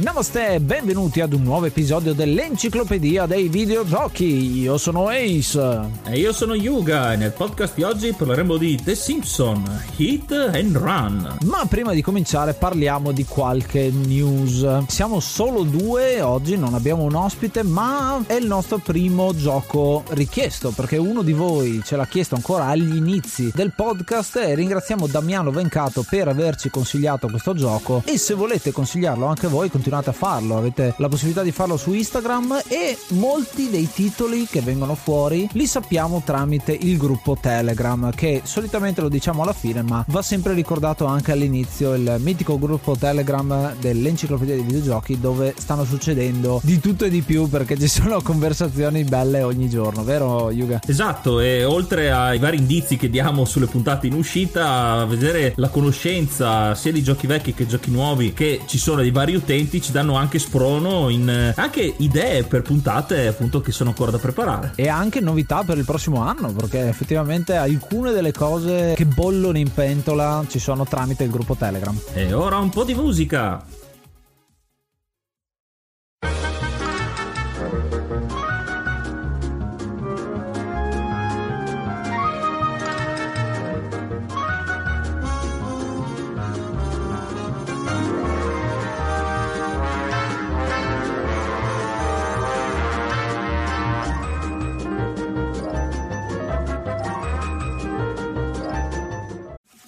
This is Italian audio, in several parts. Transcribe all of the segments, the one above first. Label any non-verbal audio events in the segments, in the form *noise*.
Namaste e benvenuti ad un nuovo episodio dell'Enciclopedia dei Videogiochi. Io sono Ace. E io sono Yuga e nel podcast di oggi parleremo di The Simpson, Hit and Run. Ma prima di cominciare parliamo di qualche news. Siamo solo due oggi, non abbiamo un ospite, ma è il nostro primo gioco richiesto perché uno di voi ce l'ha chiesto ancora agli inizi del podcast e ringraziamo Damiano Vencato per averci consigliato questo gioco e se volete consigliarlo anche voi continuate a farlo, avete la possibilità di farlo su Instagram e molti dei titoli che vengono fuori li sappiamo tramite il gruppo Telegram che solitamente lo diciamo alla fine ma va sempre ricordato anche all'inizio il mitico gruppo Telegram dell'enciclopedia dei videogiochi dove stanno succedendo di tutto e di più perché ci sono *laughs* conversazioni belle ogni giorno, vero Yuga? Esatto, e oltre ai vari indizi che diamo sulle puntate in uscita, vedere la conoscenza sia di giochi vecchi che giochi nuovi che ci sono dei vari utenti ci danno anche sprono in eh, anche idee per puntate appunto che sono ancora da preparare. E anche novità per il prossimo anno, perché effettivamente alcune delle cose che bollono in pentola ci sono tramite il gruppo Telegram. E ora un po' di musica.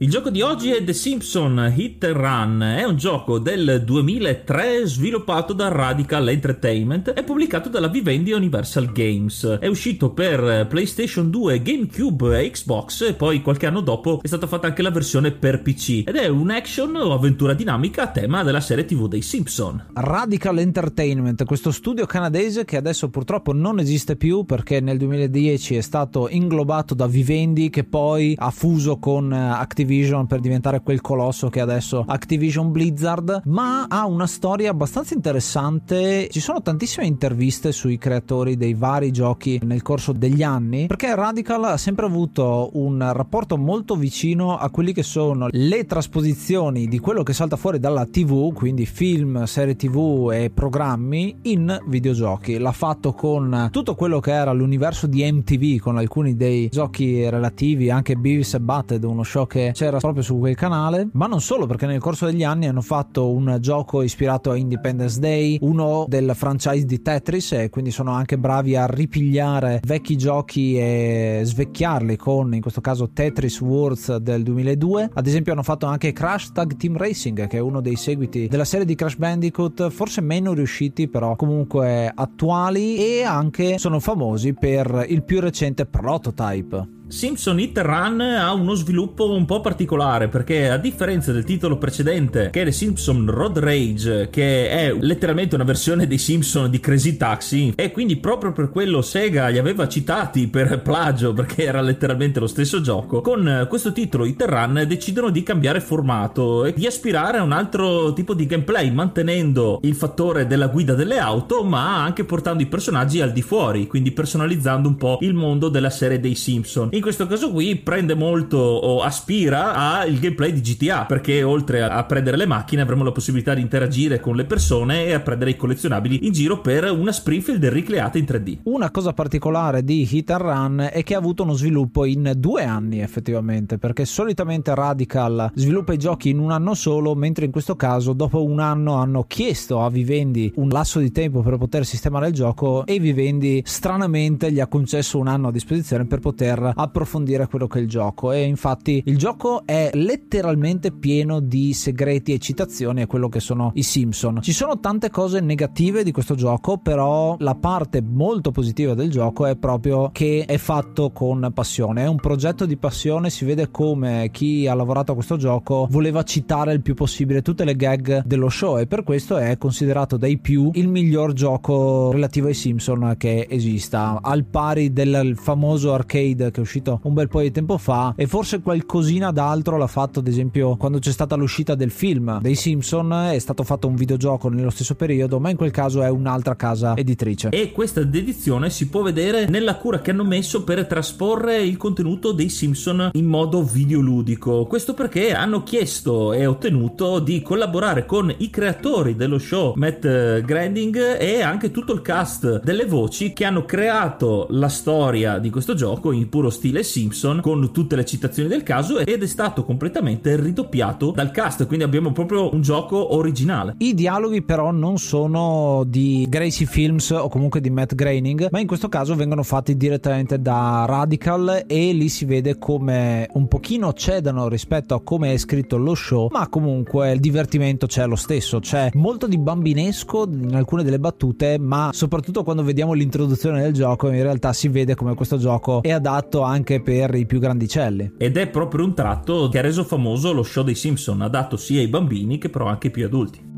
Il gioco di oggi è The Simpson Hit and Run, è un gioco del 2003 sviluppato da Radical Entertainment e pubblicato dalla Vivendi Universal Games. È uscito per PlayStation 2, GameCube e Xbox e poi qualche anno dopo è stata fatta anche la versione per PC ed è un action o avventura dinamica a tema della serie TV dei Simpson. Radical Entertainment, questo studio canadese che adesso purtroppo non esiste più perché nel 2010 è stato inglobato da Vivendi che poi ha fuso con Activision Activision per diventare quel colosso che è adesso Activision Blizzard, ma ha una storia abbastanza interessante. Ci sono tantissime interviste sui creatori dei vari giochi nel corso degli anni, perché Radical ha sempre avuto un rapporto molto vicino a quelli che sono le trasposizioni di quello che salta fuori dalla TV, quindi film, serie TV e programmi in videogiochi. L'ha fatto con tutto quello che era l'universo di MTV, con alcuni dei giochi relativi, anche Beavis e Butted, uno show che c'era proprio su quel canale, ma non solo perché nel corso degli anni hanno fatto un gioco ispirato a Independence Day, uno del franchise di Tetris e quindi sono anche bravi a ripigliare vecchi giochi e svecchiarli con in questo caso Tetris Wars del 2002. Ad esempio hanno fatto anche Crash Tag Team Racing che è uno dei seguiti della serie di Crash Bandicoot, forse meno riusciti però comunque attuali e anche sono famosi per il più recente prototype. Simpson Hit Run ha uno sviluppo un po' particolare perché a differenza del titolo precedente che è The Simpson Road Rage che è letteralmente una versione dei Simpson di Crazy Taxi e quindi proprio per quello Sega li aveva citati per plagio perché era letteralmente lo stesso gioco con questo titolo Hit Run decidono di cambiare formato e di aspirare a un altro tipo di gameplay mantenendo il fattore della guida delle auto ma anche portando i personaggi al di fuori quindi personalizzando un po' il mondo della serie dei Simpson in questo caso qui prende molto o aspira al gameplay di GTA perché oltre a prendere le macchine avremo la possibilità di interagire con le persone e a prendere i collezionabili in giro per una Springfield ricreata in 3D. Una cosa particolare di Hit and Run è che ha avuto uno sviluppo in due anni effettivamente perché solitamente Radical sviluppa i giochi in un anno solo mentre in questo caso dopo un anno hanno chiesto a Vivendi un lasso di tempo per poter sistemare il gioco e Vivendi stranamente gli ha concesso un anno a disposizione per poter approfondire quello che è il gioco e infatti il gioco è letteralmente pieno di segreti e citazioni a quello che sono i Simpson. Ci sono tante cose negative di questo gioco, però la parte molto positiva del gioco è proprio che è fatto con passione. È un progetto di passione, si vede come chi ha lavorato a questo gioco voleva citare il più possibile tutte le gag dello show e per questo è considerato dai più il miglior gioco relativo ai Simpson che esista, al pari del famoso arcade che è uscito un bel po' di tempo fa e forse qualcosina d'altro l'ha fatto ad esempio quando c'è stata l'uscita del film dei Simpson è stato fatto un videogioco nello stesso periodo ma in quel caso è un'altra casa editrice. E questa dedizione si può vedere nella cura che hanno messo per trasporre il contenuto dei Simpson in modo videoludico. Questo perché hanno chiesto e ottenuto di collaborare con i creatori dello show Matt Granding e anche tutto il cast delle voci che hanno creato la storia di questo gioco in puro stile stile Simpson con tutte le citazioni del caso ed è stato completamente ridoppiato dal cast, quindi abbiamo proprio un gioco originale. I dialoghi però non sono di Gracie Films o comunque di Matt Groening, ma in questo caso vengono fatti direttamente da Radical e lì si vede come un pochino cedano rispetto a come è scritto lo show, ma comunque il divertimento c'è lo stesso, c'è molto di bambinesco in alcune delle battute, ma soprattutto quando vediamo l'introduzione del gioco in realtà si vede come questo gioco è adatto anche anche per i più grandicelli. Ed è proprio un tratto che ha reso famoso lo show dei Simpson, adatto sia ai bambini che però anche ai più adulti.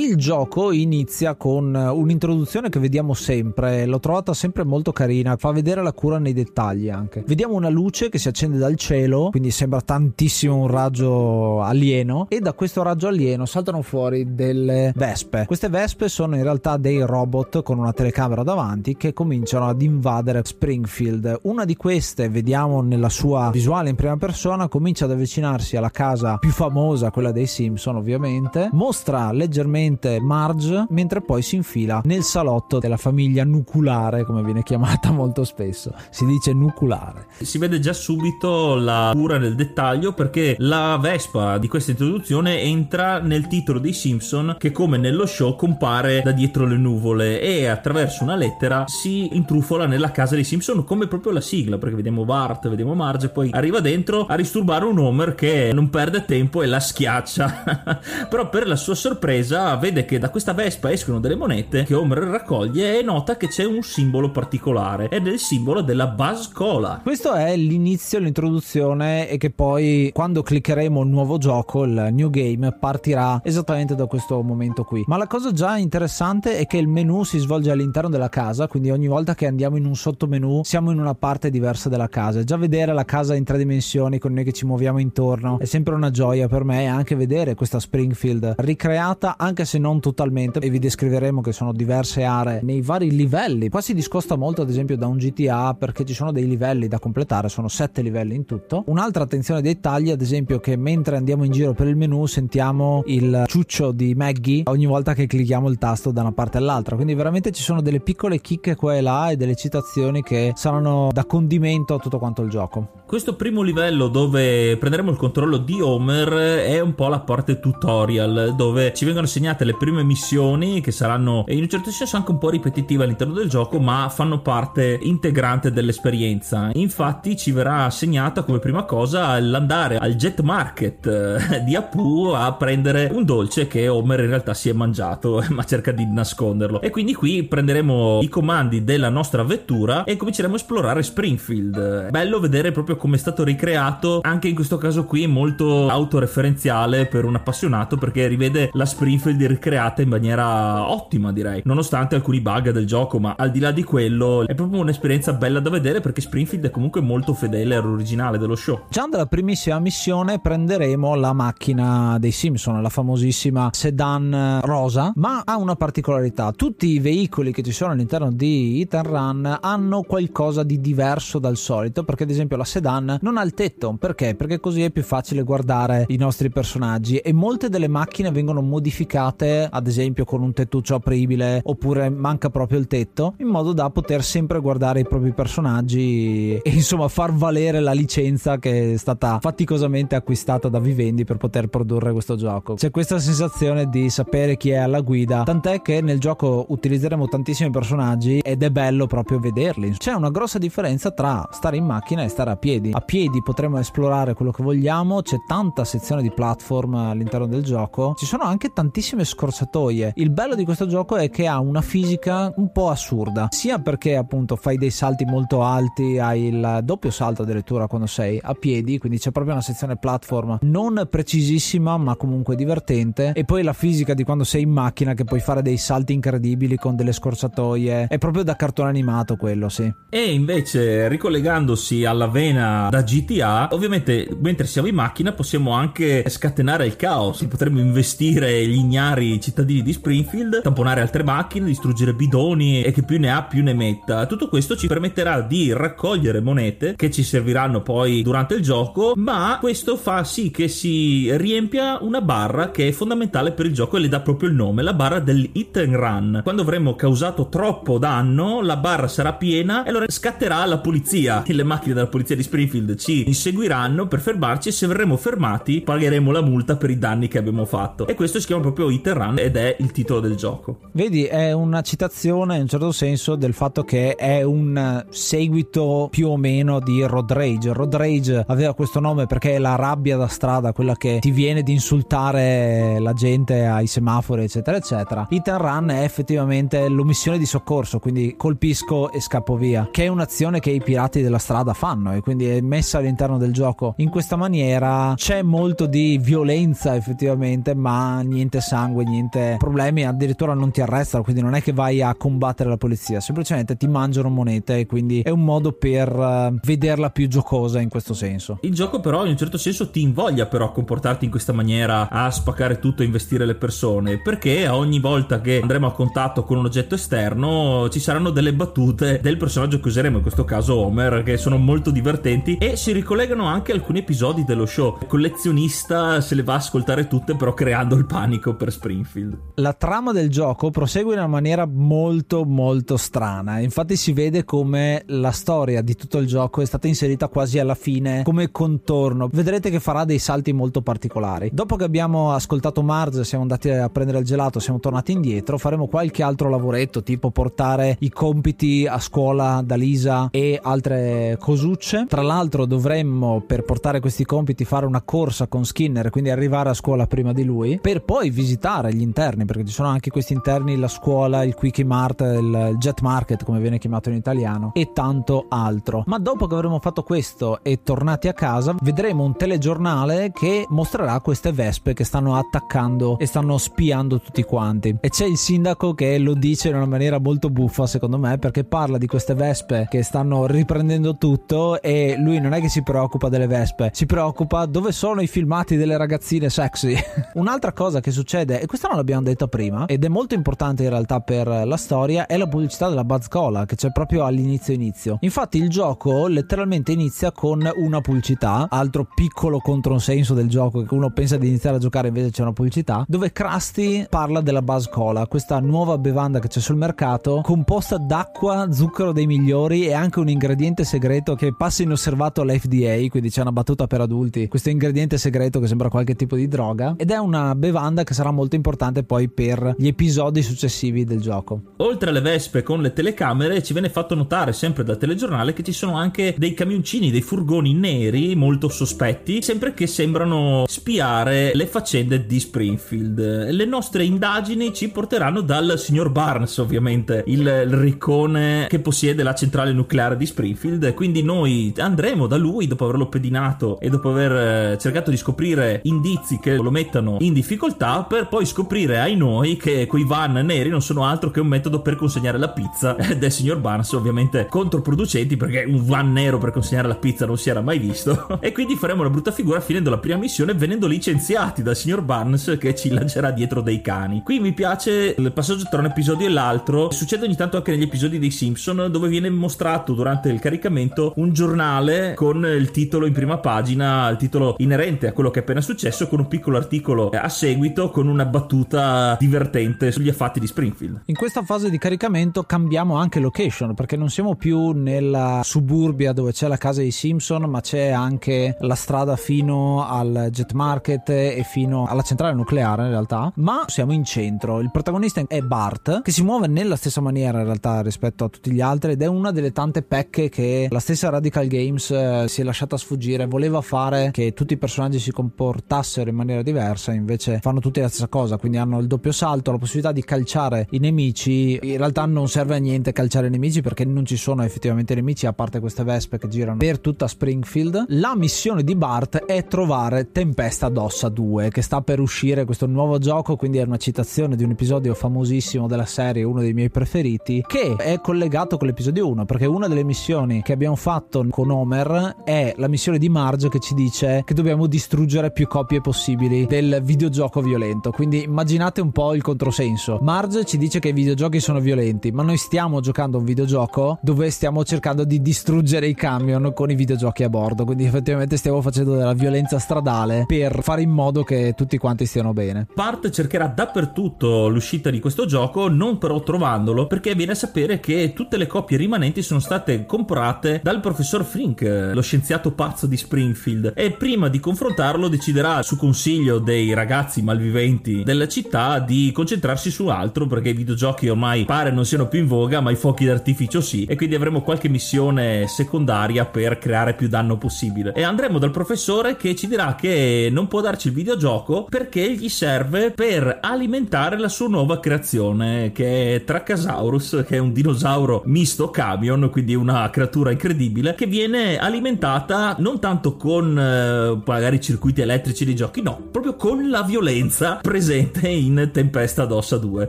Il gioco inizia con un'introduzione che vediamo sempre, l'ho trovata sempre molto carina, fa vedere la cura nei dettagli anche. Vediamo una luce che si accende dal cielo, quindi sembra tantissimo un raggio alieno e da questo raggio alieno saltano fuori delle vespe. Queste vespe sono in realtà dei robot con una telecamera davanti che cominciano ad invadere Springfield. Una di queste, vediamo nella sua visuale in prima persona, comincia ad avvicinarsi alla casa più famosa, quella dei Simpson ovviamente, mostra leggermente Marge mentre poi si infila nel salotto della famiglia nuculare, come viene chiamata *laughs* molto spesso. Si dice nuculare. Si vede già subito la cura nel dettaglio perché la Vespa di questa introduzione entra nel titolo dei Simpson che come nello show compare da dietro le nuvole e attraverso una lettera si intrufola nella casa dei Simpson come proprio la sigla perché vediamo Bart, vediamo Marge poi arriva dentro a disturbare un Homer che non perde tempo e la schiaccia *laughs* però per la sua sorpresa vede che da questa Vespa escono delle monete che Homer raccoglie e nota che c'è un simbolo particolare ed è il simbolo della Buzz Cola questo è l'inizio, l'introduzione e che poi quando cliccheremo il nuovo gioco, il new game, partirà esattamente da questo momento qui. Ma la cosa già interessante è che il menu si svolge all'interno della casa, quindi ogni volta che andiamo in un sottomenu siamo in una parte diversa della casa. Già vedere la casa in tre dimensioni con noi che ci muoviamo intorno è sempre una gioia per me anche vedere questa Springfield ricreata, anche se non totalmente, e vi descriveremo che sono diverse aree nei vari livelli. Qua si discosta molto ad esempio da un GTA perché ci sono dei livelli da completare, sono sette livelli in tutto. Un'altra attenzione ai dettagli, ad esempio, che mentre andiamo in giro per il menu sentiamo il ciuccio di Maggie ogni volta che clicchiamo il tasto da una parte all'altra. Quindi veramente ci sono delle piccole chicche qua e là e delle citazioni che saranno da condimento a tutto quanto il gioco. Questo primo livello dove prenderemo il controllo di Homer è un po' la parte tutorial dove ci vengono assegnate le prime missioni che saranno in un certo senso anche un po' ripetitive all'interno del gioco ma fanno parte integrante dell'esperienza. Infatti ci verrà assegnata come prima cosa l'andare al Jet Market eh, di Apu a prendere un dolce che Homer in realtà si è mangiato *laughs* ma cerca di nasconderlo e quindi qui prenderemo i comandi della nostra vettura e cominceremo a esplorare Springfield. Bello vedere proprio come è stato ricreato, anche in questo caso qui molto autoreferenziale per un appassionato perché rivede la Springfield ricreata in maniera ottima direi, nonostante alcuni bug del gioco, ma al di là di quello è proprio un'esperienza bella da vedere perché Springfield è comunque molto fedele all'originale dello show. Già dalla primissima missione prenderemo la macchina dei Simpson, la famosissima sedan rosa, ma ha una particolarità. Tutti i veicoli che ci sono all'interno di and Run hanno qualcosa di diverso dal solito, perché ad esempio la sedan non ha il tetto. Perché? Perché così è più facile guardare i nostri personaggi e molte delle macchine vengono modificate, ad esempio con un tettuccio apribile oppure manca proprio il tetto, in modo da poter sempre guardare i propri personaggi e *laughs* insomma far valere la licenza che è stata faticosamente acquistata da Vivendi per poter produrre questo gioco. C'è questa sensazione di sapere chi è alla guida, tant'è che nel gioco utilizzeremo tantissimi personaggi ed è bello proprio vederli. C'è una grossa differenza tra stare in macchina e stare a piedi. A piedi potremo esplorare quello che vogliamo, c'è tanta sezione di platform all'interno del gioco, ci sono anche tantissime scorsatoie. Il bello di questo gioco è che ha una fisica un po' assurda, sia perché appunto fai dei salti molto alti, hai il doppio salto addirittura quando sei a piedi, quindi c'è proprio una sezione platform non precisissima ma comunque divertente e poi la fisica di quando sei in macchina che puoi fare dei salti incredibili con delle scorsatoie, è proprio da cartone animato quello, sì. E invece ricollegandosi alla vena da GTA, ovviamente mentre siamo in macchina possiamo anche scatenare il caos, potremmo investire gli ignari cittadini di Springfield, tamponare altre macchine, distruggere bidoni e che più ne ha più ne metta. Tutto questo ci permetterà di raccogliere monete che ci serviranno poi durante il gioco, ma questo fa sì che si riempia una barra che è fondamentale per il gioco e le dà proprio il nome, la barra del hit and run. Quando avremo causato troppo danno, la barra sarà piena e allora scatterà la polizia. Le macchine della polizia di Springfield ci inseguiranno per fermarci e se verremo fermati pagheremo la multa per i danni che abbiamo fatto. E questo si chiama proprio Hit Run ed è il titolo del gioco. Vedi, è una citazione in un certo senso del fatto che è un seguito più o meno di Road Rage. Road Rage aveva questo nome perché è la rabbia da strada, quella che ti viene di insultare la gente ai semafori, eccetera, eccetera. Hit and è effettivamente l'omissione di soccorso, quindi colpisco e scappo via, che è un'azione che i pirati della strada fanno e quindi è messa all'interno del gioco in questa maniera c'è molto di violenza effettivamente ma niente sangue insegue niente problemi, addirittura non ti arrestano, quindi non è che vai a combattere la polizia, semplicemente ti mangiano monete e quindi è un modo per uh, vederla più giocosa in questo senso. Il gioco però in un certo senso ti invoglia però a comportarti in questa maniera, a spaccare tutto e investire le persone, perché ogni volta che andremo a contatto con un oggetto esterno ci saranno delle battute del personaggio che useremo, in questo caso Homer, che sono molto divertenti e si ricollegano anche alcuni episodi dello show. Il collezionista se le va a ascoltare tutte però creando il panico per Springfield. La trama del gioco prosegue in una maniera molto molto strana, infatti si vede come la storia di tutto il gioco è stata inserita quasi alla fine come contorno. Vedrete che farà dei salti molto particolari. Dopo che abbiamo ascoltato Marge, siamo andati a prendere il gelato, siamo tornati indietro, faremo qualche altro lavoretto, tipo portare i compiti a scuola da Lisa e altre cosucce. Tra l'altro dovremmo per portare questi compiti fare una corsa con Skinner, quindi arrivare a scuola prima di lui, per poi visitare gli interni, perché ci sono anche questi interni, la scuola, il Quickie Mart, il Jet Market come viene chiamato in italiano e tanto altro. Ma dopo che avremo fatto questo e tornati a casa, vedremo un telegiornale che mostrerà queste vespe che stanno attaccando e stanno spiando tutti quanti. E c'è il sindaco che lo dice in una maniera molto buffa, secondo me, perché parla di queste vespe che stanno riprendendo tutto e lui non è che si preoccupa delle vespe, si preoccupa dove sono i filmati delle ragazzine sexy. *laughs* Un'altra cosa che succede, e questa non l'abbiamo detta prima, ed è molto importante in realtà per la storia, è la pubblicità della Buzz Cola che c'è proprio all'inizio inizio. Infatti il gioco letteralmente inizia con una pubblicità, altro piccolo controsenso del gioco che uno pensa di iniziare a giocare invece c'è una pubblicità, dove Krusty parla della Buzz Cola, questa nuova bevanda che c'è sul mercato, composta d'acqua, zucchero dei migliori e anche un ingrediente segreto che passa inosservato all'FDA, quindi c'è una battuta per adulti, questo ingrediente segreto che sembra qualche tipo di droga ed è una bevanda che sarà molto importante poi per gli episodi successivi del gioco. Oltre alle vespe con le telecamere ci viene fatto notare sempre dal telegiornale che ci sono anche dei camioncini, dei furgoni neri molto sospetti, sempre che sembrano spiare le faccende di Springfield. Le nostre indagini ci porteranno dal signor Barnes, ovviamente, il, il riccone che possiede la centrale nucleare di Springfield, quindi noi andremo da lui dopo averlo pedinato e dopo aver eh, cercato di scoprire indizi che lo mettano in difficoltà per poi scoprire ai noi che quei van neri non sono altro che un metodo per consegnare la pizza *laughs* del signor Barnes, ovviamente controproducenti perché un van nero per consegnare la pizza non si era mai visto *laughs* e quindi faremo una brutta figura finendo la prima missione venendo licenziati dal signor Barnes che ci lancierà dietro dei cani. Qui mi piace il passaggio tra un episodio e l'altro, succede ogni tanto anche negli episodi dei Simpson dove viene mostrato durante il caricamento un giornale con il titolo in prima pagina, il titolo inerente a quello che è appena successo con un piccolo articolo a seguito con una battuta divertente sugli affatti di Springfield. In questa fase di caricamento cambiamo anche location perché non siamo più nella suburbia dove c'è la casa dei Simpson ma c'è anche la strada fino al jet market e fino alla centrale nucleare in realtà. Ma siamo in centro. Il protagonista è Bart che si muove nella stessa maniera in realtà rispetto a tutti gli altri ed è una delle tante pecche che la stessa Radical Games eh, si è lasciata sfuggire. Voleva fare che tutti i personaggi si comportassero in maniera diversa invece fanno tutti la stessa cosa quindi hanno il doppio salto la possibilità di calciare i nemici. In realtà non serve a niente calciare i nemici perché non ci sono effettivamente nemici a parte queste vespe che girano per tutta Springfield. La missione di Bart è trovare Tempesta d'Ossa 2 che sta per uscire questo nuovo gioco quindi è una citazione di un episodio famosissimo della serie uno dei miei preferiti che è collegato con l'episodio 1 perché una delle missioni che abbiamo fatto con Homer è la missione di Marge che ci dice che dobbiamo distruggere più copie possibili del videogioco violento quindi immaginate un po' il controsenso. Marge ci dice che i videogiochi sono violenti ma noi stiamo giocando a un videogioco dove stiamo cercando di distruggere i camion con i videogiochi a bordo. Quindi effettivamente stiamo facendo della violenza stradale per fare in modo che tutti quanti stiano bene. Bart cercherà dappertutto l'uscita di questo gioco non però trovandolo perché viene a sapere che tutte le copie rimanenti sono state comprate dal professor Frink lo scienziato pazzo di Springfield. E prima di confrontarlo deciderà su consiglio dei ragazzi malviventi della città di concentrarsi su altro perché i videogiochi ormai pare non siano più in voga ma i fuochi d'artificio sì e quindi avremo qualche missione secondaria per creare più danno possibile. E andremo dal professore che ci dirà che non può darci il videogioco perché gli serve per alimentare la sua nuova creazione che è Tracasaurus che è un dinosauro misto camion quindi una creatura incredibile che viene alimentata non tanto con eh, magari circuiti elettrici dei giochi no proprio con la violenza presente in Tempesta d'Ossa 2.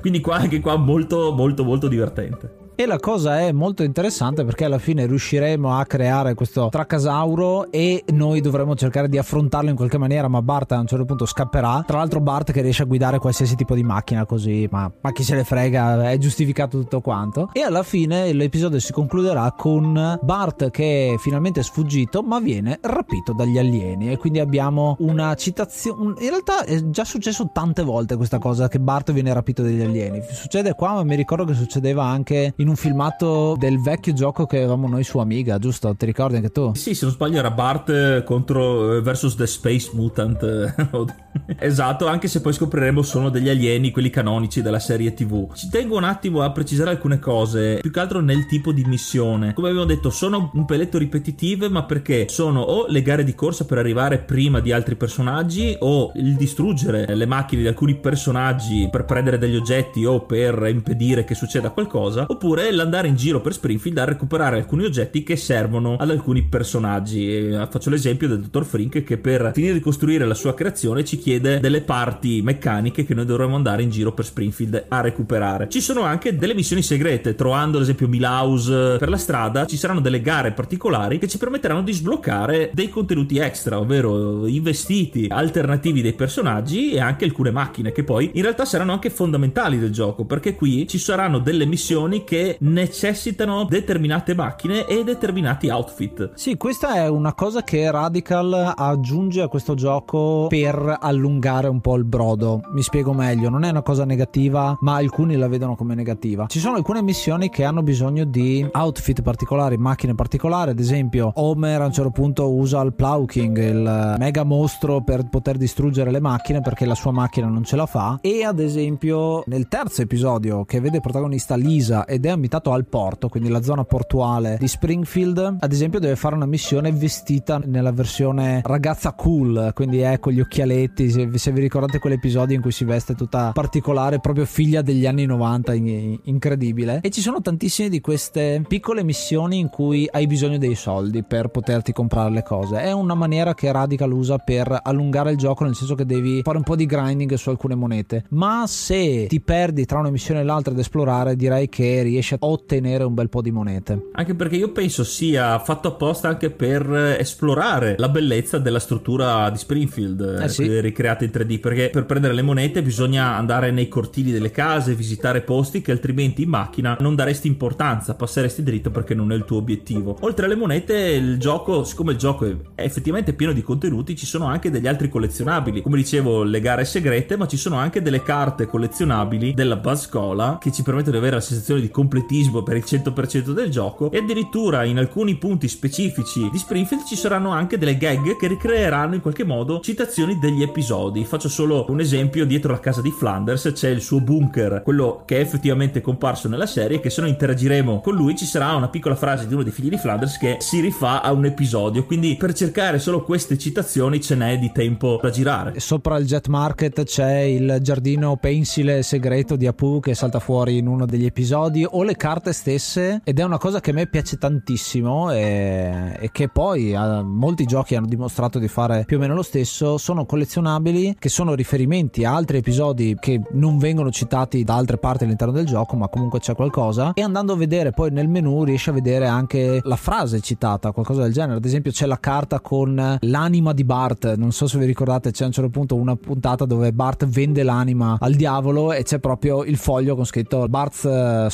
Quindi qua anche qua molto molto molto divertente. E la cosa è molto interessante perché alla fine riusciremo a creare questo tracasauro e noi dovremo cercare di affrontarlo in qualche maniera, ma Bart a un certo punto scapperà. Tra l'altro Bart che riesce a guidare qualsiasi tipo di macchina così, ma, ma chi se ne frega, è giustificato tutto quanto. E alla fine l'episodio si concluderà con Bart che è finalmente sfuggito, ma viene rapito dagli alieni e quindi abbiamo una citazione... In realtà è già successo tante volte questa cosa che Bart viene rapito dagli alieni. Succede qua, ma mi ricordo che succedeva anche in un filmato del vecchio gioco che avevamo noi su Amiga, giusto? Ti ricordi anche tu? Sì, se non sbaglio era Bart contro eh, versus The Space Mutant. *laughs* esatto, anche se poi scopriremo sono degli alieni, quelli canonici della serie TV. Ci tengo un attimo a precisare alcune cose, più che altro nel tipo di missione. Come abbiamo detto, sono un peletto ripetitive, ma perché sono o le gare di corsa per arrivare prima di altri personaggi o il distruggere le macchine di alcuni personaggi per prendere degli oggetti o per impedire che succeda qualcosa, oppure oppure l'andare in giro per Springfield a recuperare alcuni oggetti che servono ad alcuni personaggi. E faccio l'esempio del dottor Frink che per finire di costruire la sua creazione ci chiede delle parti meccaniche che noi dovremmo andare in giro per Springfield a recuperare. Ci sono anche delle missioni segrete, trovando ad esempio Milhouse per la strada, ci saranno delle gare particolari che ci permetteranno di sbloccare dei contenuti extra, ovvero i vestiti alternativi dei personaggi e anche alcune macchine che poi in realtà saranno anche fondamentali del gioco perché qui ci saranno delle missioni che necessitano determinate macchine e determinati outfit. Sì, questa è una cosa che Radical aggiunge a questo gioco per allungare un po' il brodo. Mi spiego meglio, non è una cosa negativa, ma alcuni la vedono come negativa. Ci sono alcune missioni che hanno bisogno di outfit particolari, macchine particolari, ad esempio Homer a un certo punto usa il Plowking, il mega mostro per poter distruggere le macchine perché la sua macchina non ce la fa e ad esempio nel terzo episodio che vede protagonista Lisa ed è invitato al porto, quindi la zona portuale di Springfield, ad esempio deve fare una missione vestita nella versione ragazza cool, quindi è con gli occhialetti, se, se vi ricordate quell'episodio in cui si veste tutta particolare, proprio figlia degli anni 90, in, incredibile. E ci sono tantissime di queste piccole missioni in cui hai bisogno dei soldi per poterti comprare le cose. È una maniera che Radical usa per allungare il gioco, nel senso che devi fare un po' di grinding su alcune monete. Ma se ti perdi tra una missione e l'altra ad esplorare, direi che riesci riesce a ottenere un bel po' di monete. Anche perché io penso sia fatto apposta anche per esplorare la bellezza della struttura di Springfield eh sì. ricreata in 3D, perché per prendere le monete bisogna andare nei cortili delle case, visitare posti che altrimenti in macchina non daresti importanza, passeresti dritto perché non è il tuo obiettivo. Oltre alle monete, il gioco, siccome il gioco è effettivamente pieno di contenuti, ci sono anche degli altri collezionabili. Come dicevo, le gare segrete, ma ci sono anche delle carte collezionabili della Buzz Cola che ci permettono di avere la sensazione di completezza completismo per il 100% del gioco e addirittura in alcuni punti specifici di Springfield ci saranno anche delle gag che ricreeranno in qualche modo citazioni degli episodi. Faccio solo un esempio, dietro la casa di Flanders c'è il suo bunker, quello che è effettivamente comparso nella serie che se noi interagiremo con lui ci sarà una piccola frase di uno dei figli di Flanders che si rifà a un episodio, quindi per cercare solo queste citazioni ce n'è di tempo da girare. Sopra il Jet Market c'è il giardino pensile segreto di Apu che salta fuori in uno degli episodi o le carte stesse ed è una cosa che a me piace tantissimo e, e che poi eh, molti giochi hanno dimostrato di fare più o meno lo stesso sono collezionabili che sono riferimenti a altri episodi che non vengono citati da altre parti all'interno del gioco ma comunque c'è qualcosa. E andando a vedere poi nel menu riesci a vedere anche la frase citata qualcosa del genere. Ad esempio c'è la carta con l'anima di Bart. Non so se vi ricordate c'è a un certo punto una puntata dove Bart vende l'anima al diavolo e c'è proprio il foglio con scritto Bart's eh,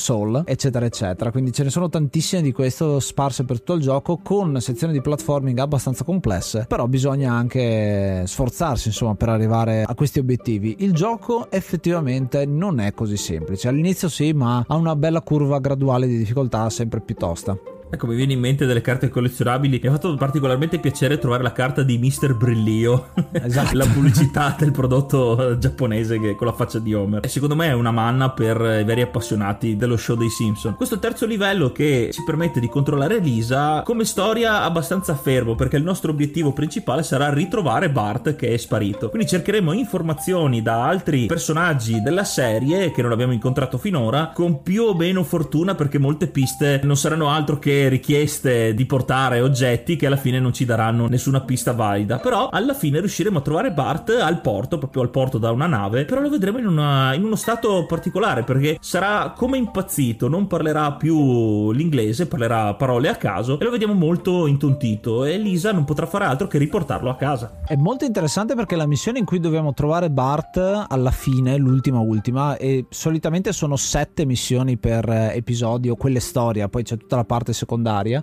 Eccetera eccetera. Quindi ce ne sono tantissime di questo sparse per tutto il gioco con sezioni di platforming abbastanza complesse però bisogna anche sforzarsi insomma per arrivare a questi obiettivi. Il gioco effettivamente non è così semplice. All'inizio sì ma ha una bella curva graduale di difficoltà sempre più tosta Ecco, mi viene in mente delle carte collezionabili. Mi ha fatto particolarmente piacere trovare la carta di Mr. Brillio. Esatto. *laughs* la pubblicità del prodotto giapponese che, con la faccia di Homer. E secondo me è una manna per i veri appassionati dello show dei Simpson. Questo terzo livello che ci permette di controllare Lisa come storia abbastanza fermo perché il nostro obiettivo principale sarà ritrovare Bart che è sparito. Quindi cercheremo informazioni da altri personaggi della serie che non abbiamo incontrato finora con più o meno fortuna perché molte piste non saranno altro che richieste di portare oggetti che alla fine non ci daranno nessuna pista valida. Però alla fine riusciremo a trovare Bart al porto, proprio al porto da una nave. Però lo vedremo in, una, in uno stato particolare perché sarà come impazzito, non parlerà più l'inglese, parlerà parole a caso e lo vediamo molto intontito. E Lisa non potrà fare altro che riportarlo a casa. È molto interessante perché la missione in cui dobbiamo trovare Bart alla fine, l'ultima ultima, e solitamente sono sette missioni per episodio, quelle storia, poi c'è tutta la parte secondaria.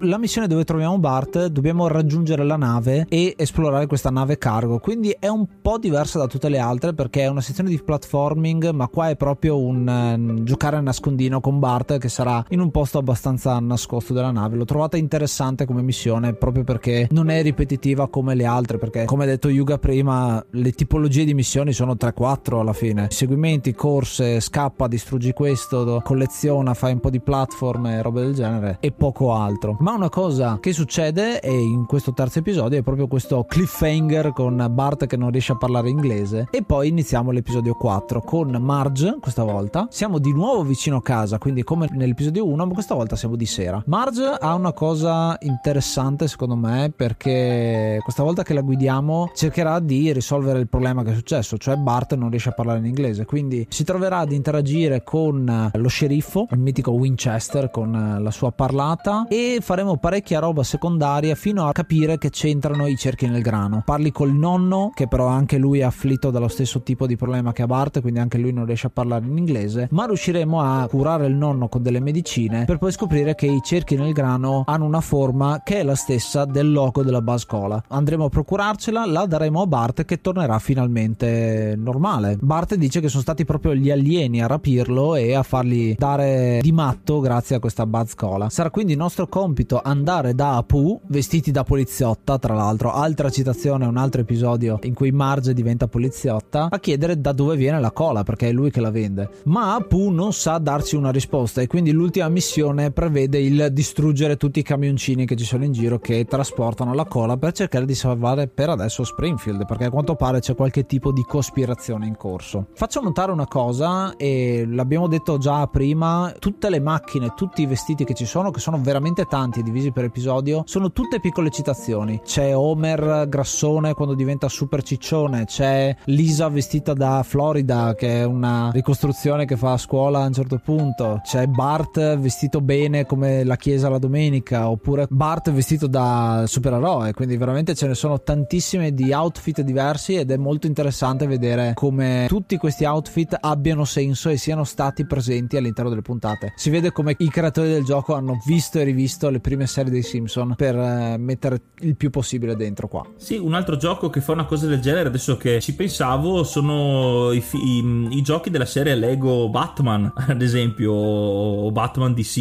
La missione dove troviamo Bart, dobbiamo raggiungere la nave e esplorare questa nave cargo, quindi è un po' diversa da tutte le altre perché è una sezione di platforming, ma qua è proprio un uh, giocare a nascondino con Bart che sarà in un posto abbastanza nascosto della nave. L'ho trovata interessante come missione proprio perché non è ripetitiva come le altre, perché come ha detto Yuga prima, le tipologie di missioni sono 3-4 alla fine. Seguimenti, corse, scappa, distruggi questo, colleziona, fai un po' di platform e robe del genere e poco altro. Ma una cosa che succede e in questo terzo episodio è proprio questo cliffhanger con Bart che non riesce a parlare inglese e poi iniziamo l'episodio 4 con Marge questa volta. Siamo di nuovo vicino a casa, quindi come nell'episodio 1, ma questa volta siamo di sera. Marge ha una cosa interessante secondo me perché questa volta che la guidiamo cercherà di risolvere il problema che è successo, cioè Bart non riesce a parlare in inglese, quindi si troverà ad interagire con lo sceriffo, il mitico Winchester con la sua parlata e faremo parecchia roba secondaria fino a capire che c'entrano i cerchi nel grano. Parli col nonno che però anche lui è afflitto dallo stesso tipo di problema che ha Bart, quindi anche lui non riesce a parlare in inglese, ma riusciremo a curare il nonno con delle medicine per poi scoprire che i cerchi nel grano hanno una forma che è la stessa del logo della Buzz Cola. Andremo a procurarcela, la daremo a Bart che tornerà finalmente normale. Bart dice che sono stati proprio gli alieni a rapirlo e a fargli dare di matto grazie a questa Buzz Cola. Sarà quindi nostro compito andare da Apu, vestiti da poliziotta, tra l'altro, altra citazione, un altro episodio in cui Marge diventa poliziotta, a chiedere da dove viene la cola, perché è lui che la vende. Ma Apu non sa darci una risposta e quindi l'ultima missione prevede il distruggere tutti i camioncini che ci sono in giro che trasportano la cola per cercare di salvare per adesso Springfield, perché a quanto pare c'è qualche tipo di cospirazione in corso. Faccio notare una cosa e l'abbiamo detto già prima, tutte le macchine, tutti i vestiti che ci sono, che sono veramente tanti divisi per episodio, sono tutte piccole citazioni. C'è Homer grassone quando diventa super ciccione, c'è Lisa vestita da Florida che è una ricostruzione che fa a scuola a un certo punto, c'è Bart vestito bene come la chiesa la domenica, oppure Bart vestito da supereroe, quindi veramente ce ne sono tantissime di outfit diversi ed è molto interessante vedere come tutti questi outfit abbiano senso e siano stati presenti all'interno delle puntate. Si vede come i creatori del gioco hanno visto e rivisto le prime serie dei Simpson per eh, mettere il più possibile dentro qua. Sì, un altro gioco che fa una cosa del genere, adesso che ci pensavo, sono i, i, i giochi della serie Lego Batman, *laughs* ad esempio, o Batman DC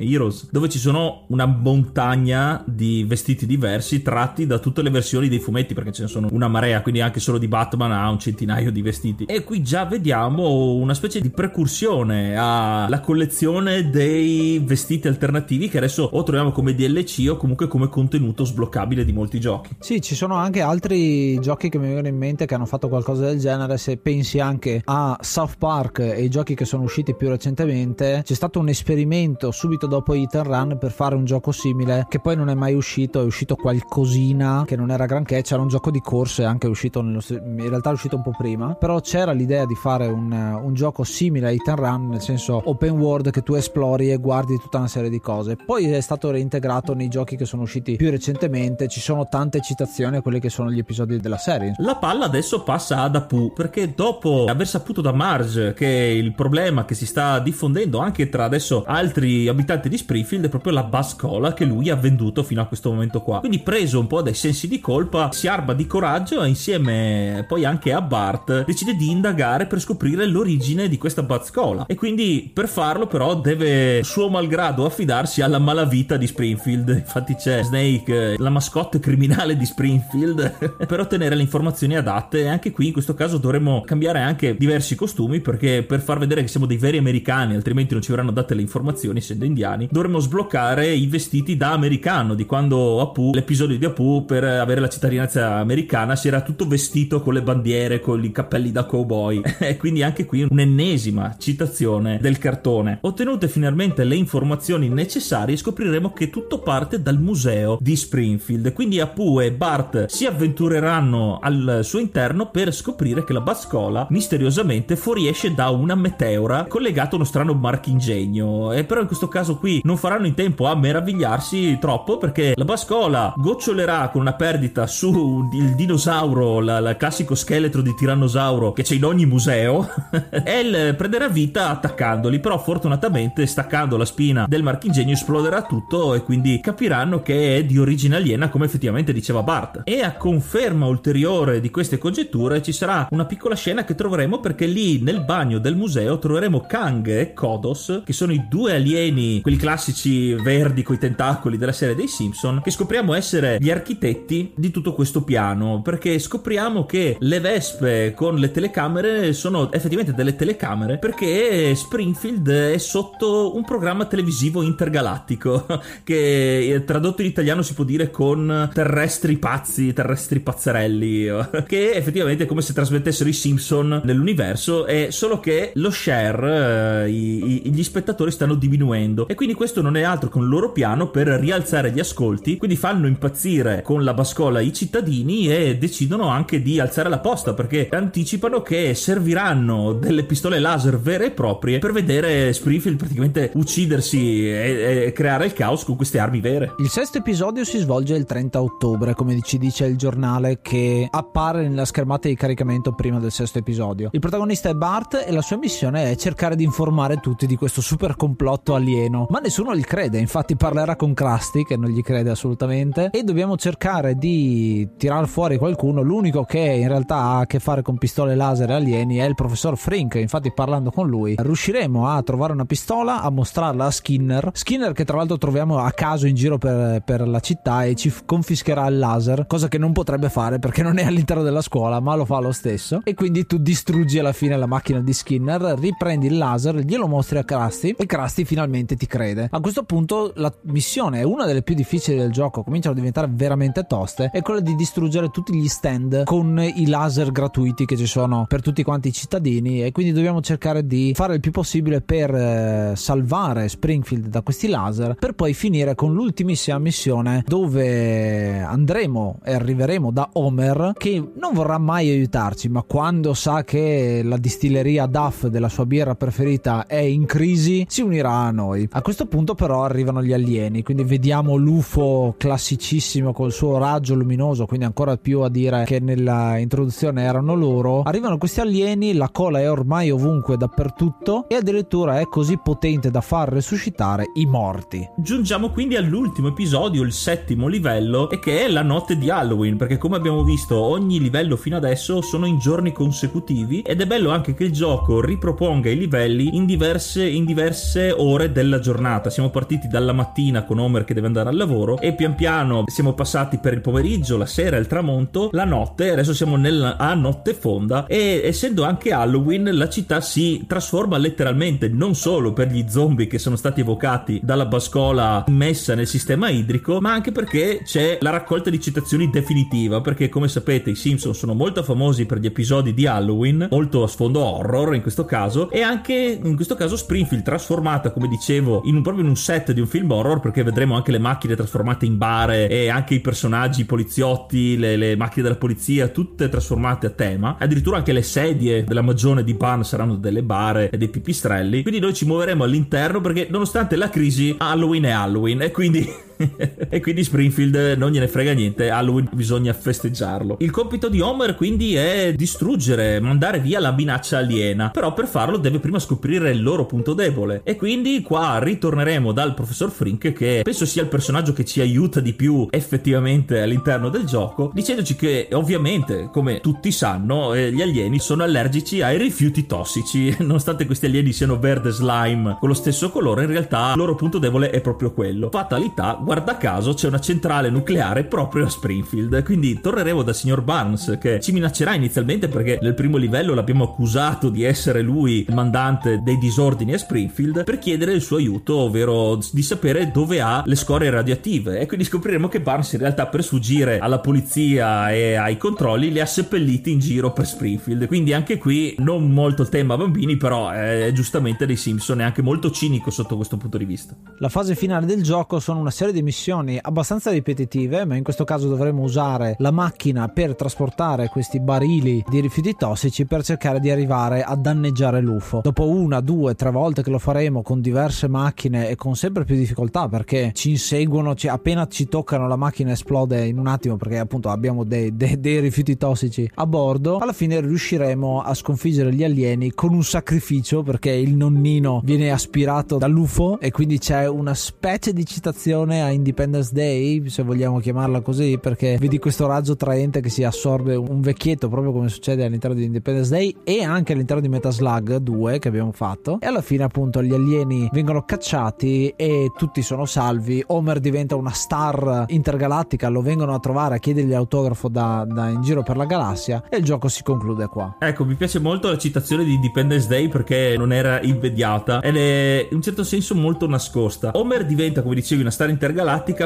Heroes, dove ci sono una montagna di vestiti diversi tratti da tutte le versioni dei fumetti, perché ce ne sono una marea, quindi anche solo di Batman ha un centinaio di vestiti. E qui già vediamo una specie di precursione alla collezione dei vestiti alternativi che adesso o troviamo come DLC o comunque come contenuto sbloccabile di molti giochi. Sì, ci sono anche altri giochi che mi vengono in mente che hanno fatto qualcosa del genere. Se pensi anche a South Park e i giochi che sono usciti più recentemente, c'è stato un esperimento subito dopo Hit and Run per fare un gioco simile che poi non è mai uscito. È uscito qualcosina che non era granché. C'era un gioco di corse anche uscito nello, in realtà è uscito un po' prima. Però c'era l'idea di fare un, un gioco simile a Hit and Run, nel senso open world che tu esplori e guardi tutta una serie di cose. Poi è stato reintegrato nei giochi che sono usciti più recentemente. Ci sono tante citazioni a quelli che sono gli episodi della serie. La palla adesso passa ad Apu perché dopo aver saputo da Marge che il problema che si sta diffondendo anche tra adesso altri abitanti di Springfield è proprio la bascola che lui ha venduto fino a questo momento qua. Quindi preso un po' dai sensi di colpa, si arma di coraggio e insieme poi anche a Bart decide di indagare per scoprire l'origine di questa bascola. E quindi per farlo però deve suo malgrado affidarsi alla malavita di Springfield. Infatti c'è Snake, la mascotte criminale di Springfield, *laughs* per ottenere le informazioni adatte. E anche qui in questo caso dovremmo cambiare anche diversi costumi perché per far vedere che siamo dei veri americani, altrimenti non ci verranno date le informazioni essendo indiani, dovremmo sbloccare i vestiti da americano di quando Apu, l'episodio di Apu per avere la cittadinanza americana si era tutto vestito con le bandiere, con i cappelli da cowboy. *laughs* e quindi anche qui un'ennesima citazione del cartone. Ottenute finalmente le informazioni necessarie e scopriremo che tutto parte dal museo di Springfield. Quindi Apu e Bart si avventureranno al suo interno per scoprire che la Bascola misteriosamente fuoriesce da una meteora collegata a uno strano marchingegno. E però in questo caso qui non faranno in tempo a meravigliarsi troppo perché la Bascola gocciolerà con una perdita su il dinosauro, la classico scheletro di tirannosauro che c'è in ogni museo *laughs* e prenderà vita attaccandoli. Però fortunatamente staccando la spina del marchingegno esploderà tutto e quindi capiranno che è di origine aliena come effettivamente diceva Bart. E a conferma ulteriore di queste congetture ci sarà una piccola scena che troveremo perché lì nel bagno del museo troveremo Kang e Kodos che sono i due alieni, quelli classici verdi coi tentacoli della serie dei Simpson, che scopriamo essere gli architetti di tutto questo piano perché scopriamo che le vespe con le telecamere sono effettivamente delle telecamere perché Springfield è sotto un programma televisivo intergalattico *laughs* che eh, tradotto in italiano si può dire con terrestri pazzi, terrestri pazzerelli *laughs* che effettivamente è come se trasmettessero i Simpson nell'universo è solo che lo share eh, i, i, gli spettatori stanno diminuendo. E quindi questo non è altro che un loro piano per rialzare gli ascolti quindi fanno impazzire con la bascola i cittadini e decidono anche di alzare la posta perché anticipano che serviranno delle pistole laser vere e proprie per vedere Springfield praticamente uccidersi e, e creare il caos con queste armi vere. Il sesto episodio si svolge il 30 ottobre, come ci dice il giornale che appare nella schermata di caricamento prima del sesto episodio. Il protagonista è Bart e la sua missione è cercare di informare tutti di questo super complotto alieno, ma nessuno gli crede, infatti parlerà con Krusty che non gli crede assolutamente e dobbiamo cercare di tirar fuori qualcuno, l'unico che in realtà ha a che fare con pistole laser e alieni è il professor Frink, infatti parlando con lui riusciremo a trovare una pistola, a mostrarla a Skinner, Skinner che tra l'altro troviamo a caso in giro per, per la città e ci confischerà il laser, cosa che non potrebbe fare perché non è all'interno della scuola, ma lo fa lo stesso e quindi tu distruggi alla fine la macchina di Skinner, riprendi il laser, glielo mostri a Krusty e Krusty finalmente ti crede. A questo punto la missione è una delle più difficili del gioco, cominciano a diventare veramente toste, è quella di distruggere tutti gli stand con i laser gratuiti che ci sono per tutti quanti i cittadini e quindi dobbiamo cercare di fare il più possibile per eh, salvare Springfield da questi laser per poi finire con l'ultimissima missione dove andremo e arriveremo da Homer che non vorrà mai aiutarci ma quando sa che la distilleria Duff della sua birra preferita è in crisi si unirà a noi. A questo punto però arrivano gli alieni quindi vediamo l'UFO classicissimo col suo raggio luminoso quindi ancora più a dire che nella introduzione erano loro. Arrivano questi alieni la cola è ormai ovunque dappertutto e addirittura è così potente da far resuscitare i morti giungiamo quindi all'ultimo episodio il settimo livello e che è la notte di Halloween perché come abbiamo visto ogni livello fino adesso sono in giorni consecutivi ed è bello anche che il gioco riproponga i livelli in diverse, in diverse ore della giornata. Siamo partiti dalla mattina con Homer che deve andare al lavoro e pian piano siamo passati per il pomeriggio la sera il tramonto la notte adesso siamo nella, a notte fonda e essendo anche Halloween la città si trasforma letteralmente non solo per gli zombie che sono stati evocati dalla bascola messa nel sistema idrico ma anche perché c'è la raccolta di citazioni definitiva perché come sapete i Simpson sono molto famosi per gli episodi di Halloween molto a sfondo horror in questo caso e anche in questo caso Springfield trasformata come dicevo in un, proprio in un set di un film horror perché vedremo anche le macchine trasformate in bare e anche i personaggi i poliziotti le, le macchine della polizia tutte trasformate a tema. Addirittura anche le sedie della magione di Pan saranno delle bare e dei pipistrelli. Quindi noi ci muoveremo all'interno perché nonostante la crisi Halloween è Halloween e quindi *laughs* e quindi Springfield non gliene frega niente, Halloween bisogna festeggiarlo. Il compito di Homer quindi è distruggere, mandare via la minaccia aliena, però per farlo deve prima scoprire il loro punto debole. E quindi qua ritorneremo dal professor Frink che penso sia il personaggio che ci aiuta di più effettivamente all'interno del gioco, dicendoci che ovviamente, come tutti sanno, eh, gli alieni sono allergici ai rifiuti tossici, *laughs* nonostante questi alieni siano verde slime con lo stesso colore, in realtà il loro punto debole è proprio quello. Fatalità guarda caso c'è una centrale nucleare proprio a Springfield. Quindi torneremo dal signor Barnes che ci minaccerà inizialmente perché nel primo livello l'abbiamo accusato di essere lui il mandante dei disordini a Springfield per chiedere il suo aiuto, ovvero di sapere dove ha le scorie radioattive. E quindi scopriremo che Barnes in realtà per sfuggire alla polizia e ai controlli li ha seppelliti in giro per Springfield. Quindi anche qui non molto tema bambini, però è giustamente dei Simpson e anche molto cinico sotto questo punto di vista. La fase finale del gioco sono una serie di missioni abbastanza ripetitive, ma in questo caso dovremo usare la macchina per trasportare questi barili di rifiuti tossici per cercare di arrivare a danneggiare l'UFO. Dopo una, due, tre volte che lo faremo con diverse macchine e con sempre più difficoltà perché ci inseguono, ci, appena ci toccano la macchina esplode in un attimo perché appunto abbiamo dei, dei, dei rifiuti tossici a bordo, alla fine riusciremo a sconfiggere gli alieni con un sacrificio perché il nonnino viene aspirato dall'UFO e quindi c'è una specie di citazione Independence Day, se vogliamo chiamarla così, perché vedi questo raggio traente che si assorbe un vecchietto proprio come succede all'interno di Independence Day e anche all'interno di Metaslug 2 che abbiamo fatto. E alla fine appunto gli alieni vengono cacciati e tutti sono salvi. Homer diventa una star intergalattica lo vengono a trovare a chiedergli autografo da, da in giro per la galassia e il gioco si conclude qua. Ecco mi piace molto la citazione di Independence Day perché non era immediata ed è in un certo senso molto nascosta. Homer diventa come dicevi una star intergalattica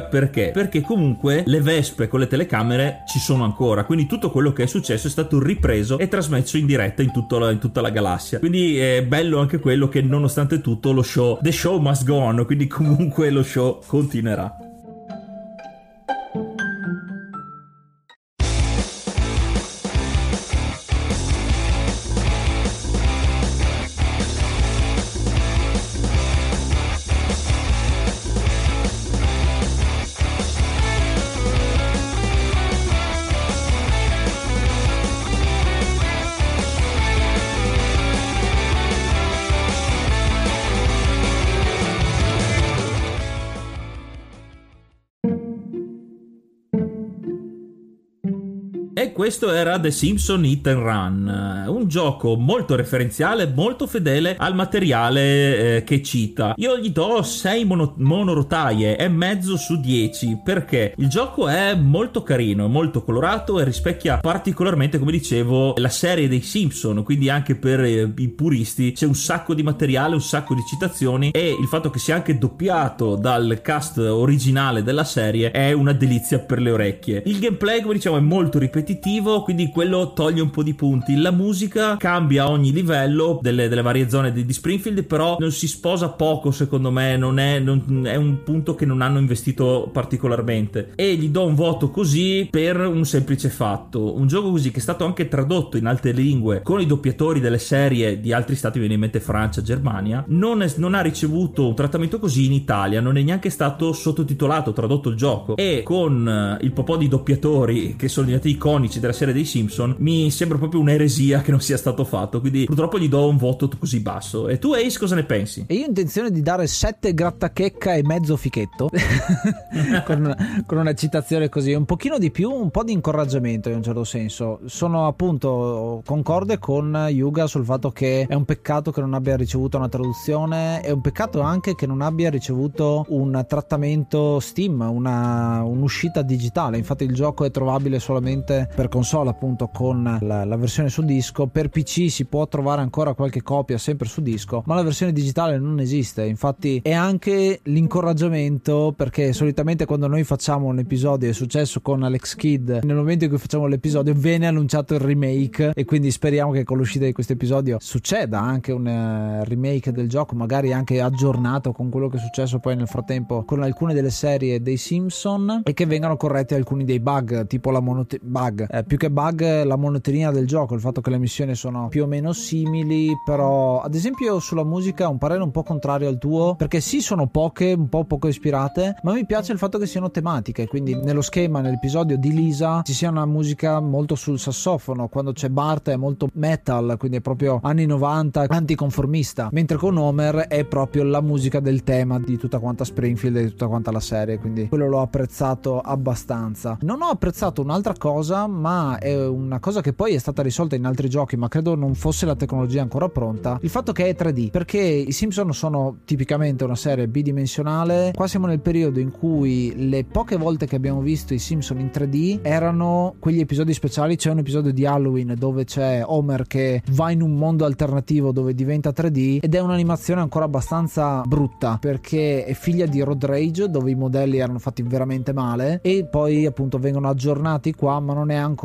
perché? perché comunque le vespe con le telecamere ci sono ancora quindi tutto quello che è successo è stato ripreso e trasmesso in diretta in, la, in tutta la galassia quindi è bello anche quello che nonostante tutto lo show the show must go on quindi comunque lo show continuerà questo era The Simpson Hit and Run, un gioco molto referenziale, molto fedele al materiale eh, che cita. Io gli do 6 mono- monorotaie e mezzo su 10 perché il gioco è molto carino, molto colorato e rispecchia particolarmente, come dicevo, la serie dei Simpson, quindi anche per eh, i puristi c'è un sacco di materiale, un sacco di citazioni e il fatto che sia anche doppiato dal cast originale della serie è una delizia per le orecchie. Il gameplay, come diciamo, è molto ripetitivo ripetitivo, quindi quello toglie un po' di punti. La musica cambia a ogni livello delle, delle varie zone di, di, Springfield, però non si sposa poco, secondo me, non è, non, è, un punto che non hanno investito particolarmente. E gli do un voto così per un semplice fatto. Un gioco così che è stato anche tradotto in altre lingue con i doppiatori delle serie di altri stati, viene in mente Francia, Germania, non, è, non ha ricevuto un trattamento così in Italia, non è neanche stato sottotitolato, tradotto il gioco. E con eh, il po' di doppiatori che sono diventati iconici della serie dei Simpson, mi sembra proprio un'eresia che non sia stato fatto. Quindi purtroppo gli do un voto così basso. E tu, Ace, cosa ne pensi? E io ho intenzione di dare 7 grattachecca e mezzo fichetto. *laughs* con, una, con, una, citazione così, un pochino di più, un po' di incoraggiamento in un certo senso. Sono appunto concorde con Yuga sul fatto che è un peccato che non abbia ricevuto una traduzione, è un peccato anche che non abbia ricevuto un trattamento Steam, una, un'uscita digitale. Infatti il gioco è trovabile solamente per console appunto con la, la, versione su disco. Per PC si può trovare ancora qualche copia sempre su disco ma la versione digitale non esiste. Infatti è anche l'incoraggiamento perché solitamente quando noi facciamo un episodio è successo con Alex Kidd nel momento in cui facciamo l'episodio viene annunciato il remake e quindi speriamo che con l'uscita di questo episodio succeda anche un uh, remake del gioco magari anche aggiornato con quello che è successo poi nel frattempo con alcune delle serie dei Simpson e che vengano corretti alcuni dei bug tipo la monote- bug eh, più che bug la monotonia del gioco, il fatto che le missioni sono più o meno simili, però ad esempio sulla musica un parere un po' contrario al tuo, perché sì sono poche, un po' poco ispirate, ma mi piace il fatto che siano tematiche, quindi nello schema, nell'episodio di Lisa ci sia una musica molto sul sassofono, quando c'è Bart è molto metal, quindi è proprio anni 90, anticonformista, mentre con Homer è proprio la musica del tema di tutta quanta Springfield e di tutta quanta la serie, quindi quello l'ho apprezzato abbastanza. Non ho apprezzato un'altra cosa, ma è una cosa che poi è stata risolta in altri giochi, ma credo non fosse la tecnologia ancora pronta. Il fatto che è 3D, perché i Simpson sono tipicamente una serie bidimensionale. Qua siamo nel periodo in cui le poche volte che abbiamo visto i Simpson in 3D erano quegli episodi speciali. C'è un episodio di Halloween dove c'è Homer che va in un mondo alternativo dove diventa 3D ed è un'animazione ancora abbastanza brutta perché è figlia di Road Rage dove i modelli erano fatti veramente male e poi appunto vengono aggiornati qua ma non è ancora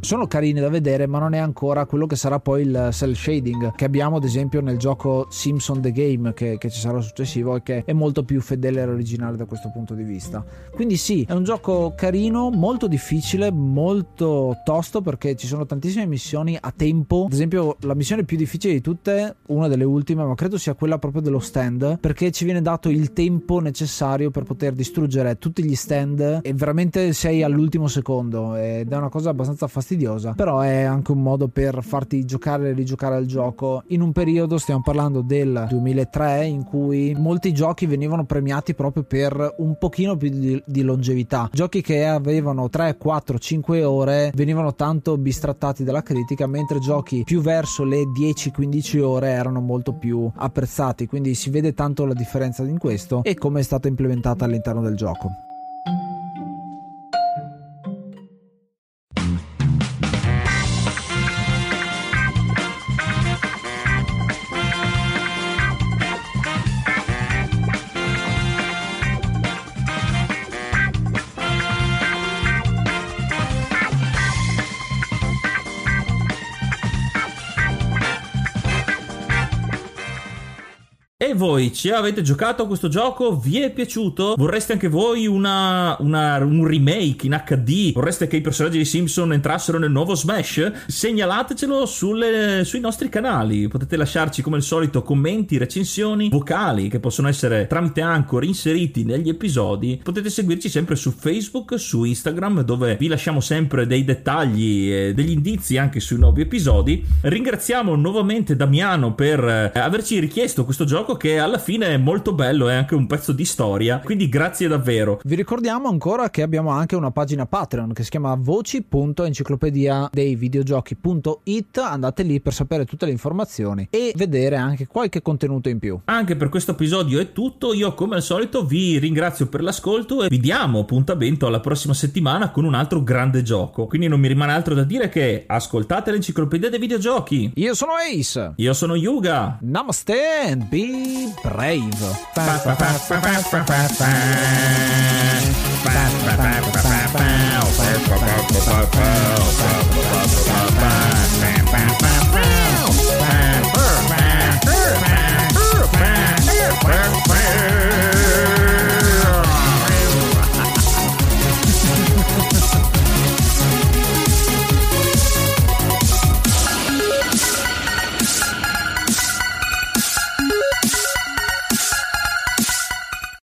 sono carini da vedere ma non è ancora quello che sarà poi il cell shading che abbiamo ad esempio nel gioco Simpson the Game che, che ci sarà successivo e che è molto più fedele all'originale da questo punto di vista. Quindi sì è un gioco carino molto difficile molto tosto perché ci sono tantissime missioni a tempo. Ad esempio la missione più difficile di tutte una delle ultime ma credo sia quella proprio dello stand perché ci viene dato il tempo necessario per poter distruggere tutti gli stand e veramente sei all'ultimo secondo ed è una cosa abbastanza fastidiosa però è anche un modo per farti giocare e rigiocare al gioco. In un periodo stiamo parlando del 2003 in cui molti giochi venivano premiati proprio per un pochino più di, di longevità. Giochi che avevano 3 4 5 ore venivano tanto bistrattati dalla critica mentre giochi più verso le 10-15 ore erano molto più apprezzati. Quindi si vede tanto la differenza in questo e come è stata implementata all'interno del gioco voi ci avete giocato a questo gioco? Vi è piaciuto? Vorreste anche voi una, una, un remake in HD? Vorreste che i personaggi di Simpson entrassero nel nuovo Smash? Segnalatecelo sulle, sui nostri canali. Potete lasciarci come al solito commenti, recensioni, vocali che possono essere tramite Anchor inseriti negli episodi. Potete seguirci sempre su Facebook, su Instagram dove vi lasciamo sempre dei dettagli e degli indizi anche sui nuovi episodi. Ringraziamo nuovamente Damiano per eh, averci richiesto questo gioco che alla fine è molto bello, è anche un pezzo di storia, quindi grazie davvero. Vi ricordiamo ancora che abbiamo anche una pagina Patreon che si chiama voci.enciclopedia dei videogiochi.it, andate lì per sapere tutte le informazioni e vedere anche qualche contenuto in più. Anche per questo episodio è tutto, io come al solito vi ringrazio per l'ascolto e vi diamo appuntamento alla prossima settimana con un altro grande gioco. Quindi non mi rimane altro da dire che ascoltate l'enciclopedia dei videogiochi. Io sono Ace. Io sono Yuga. Namaste and be Play Brave.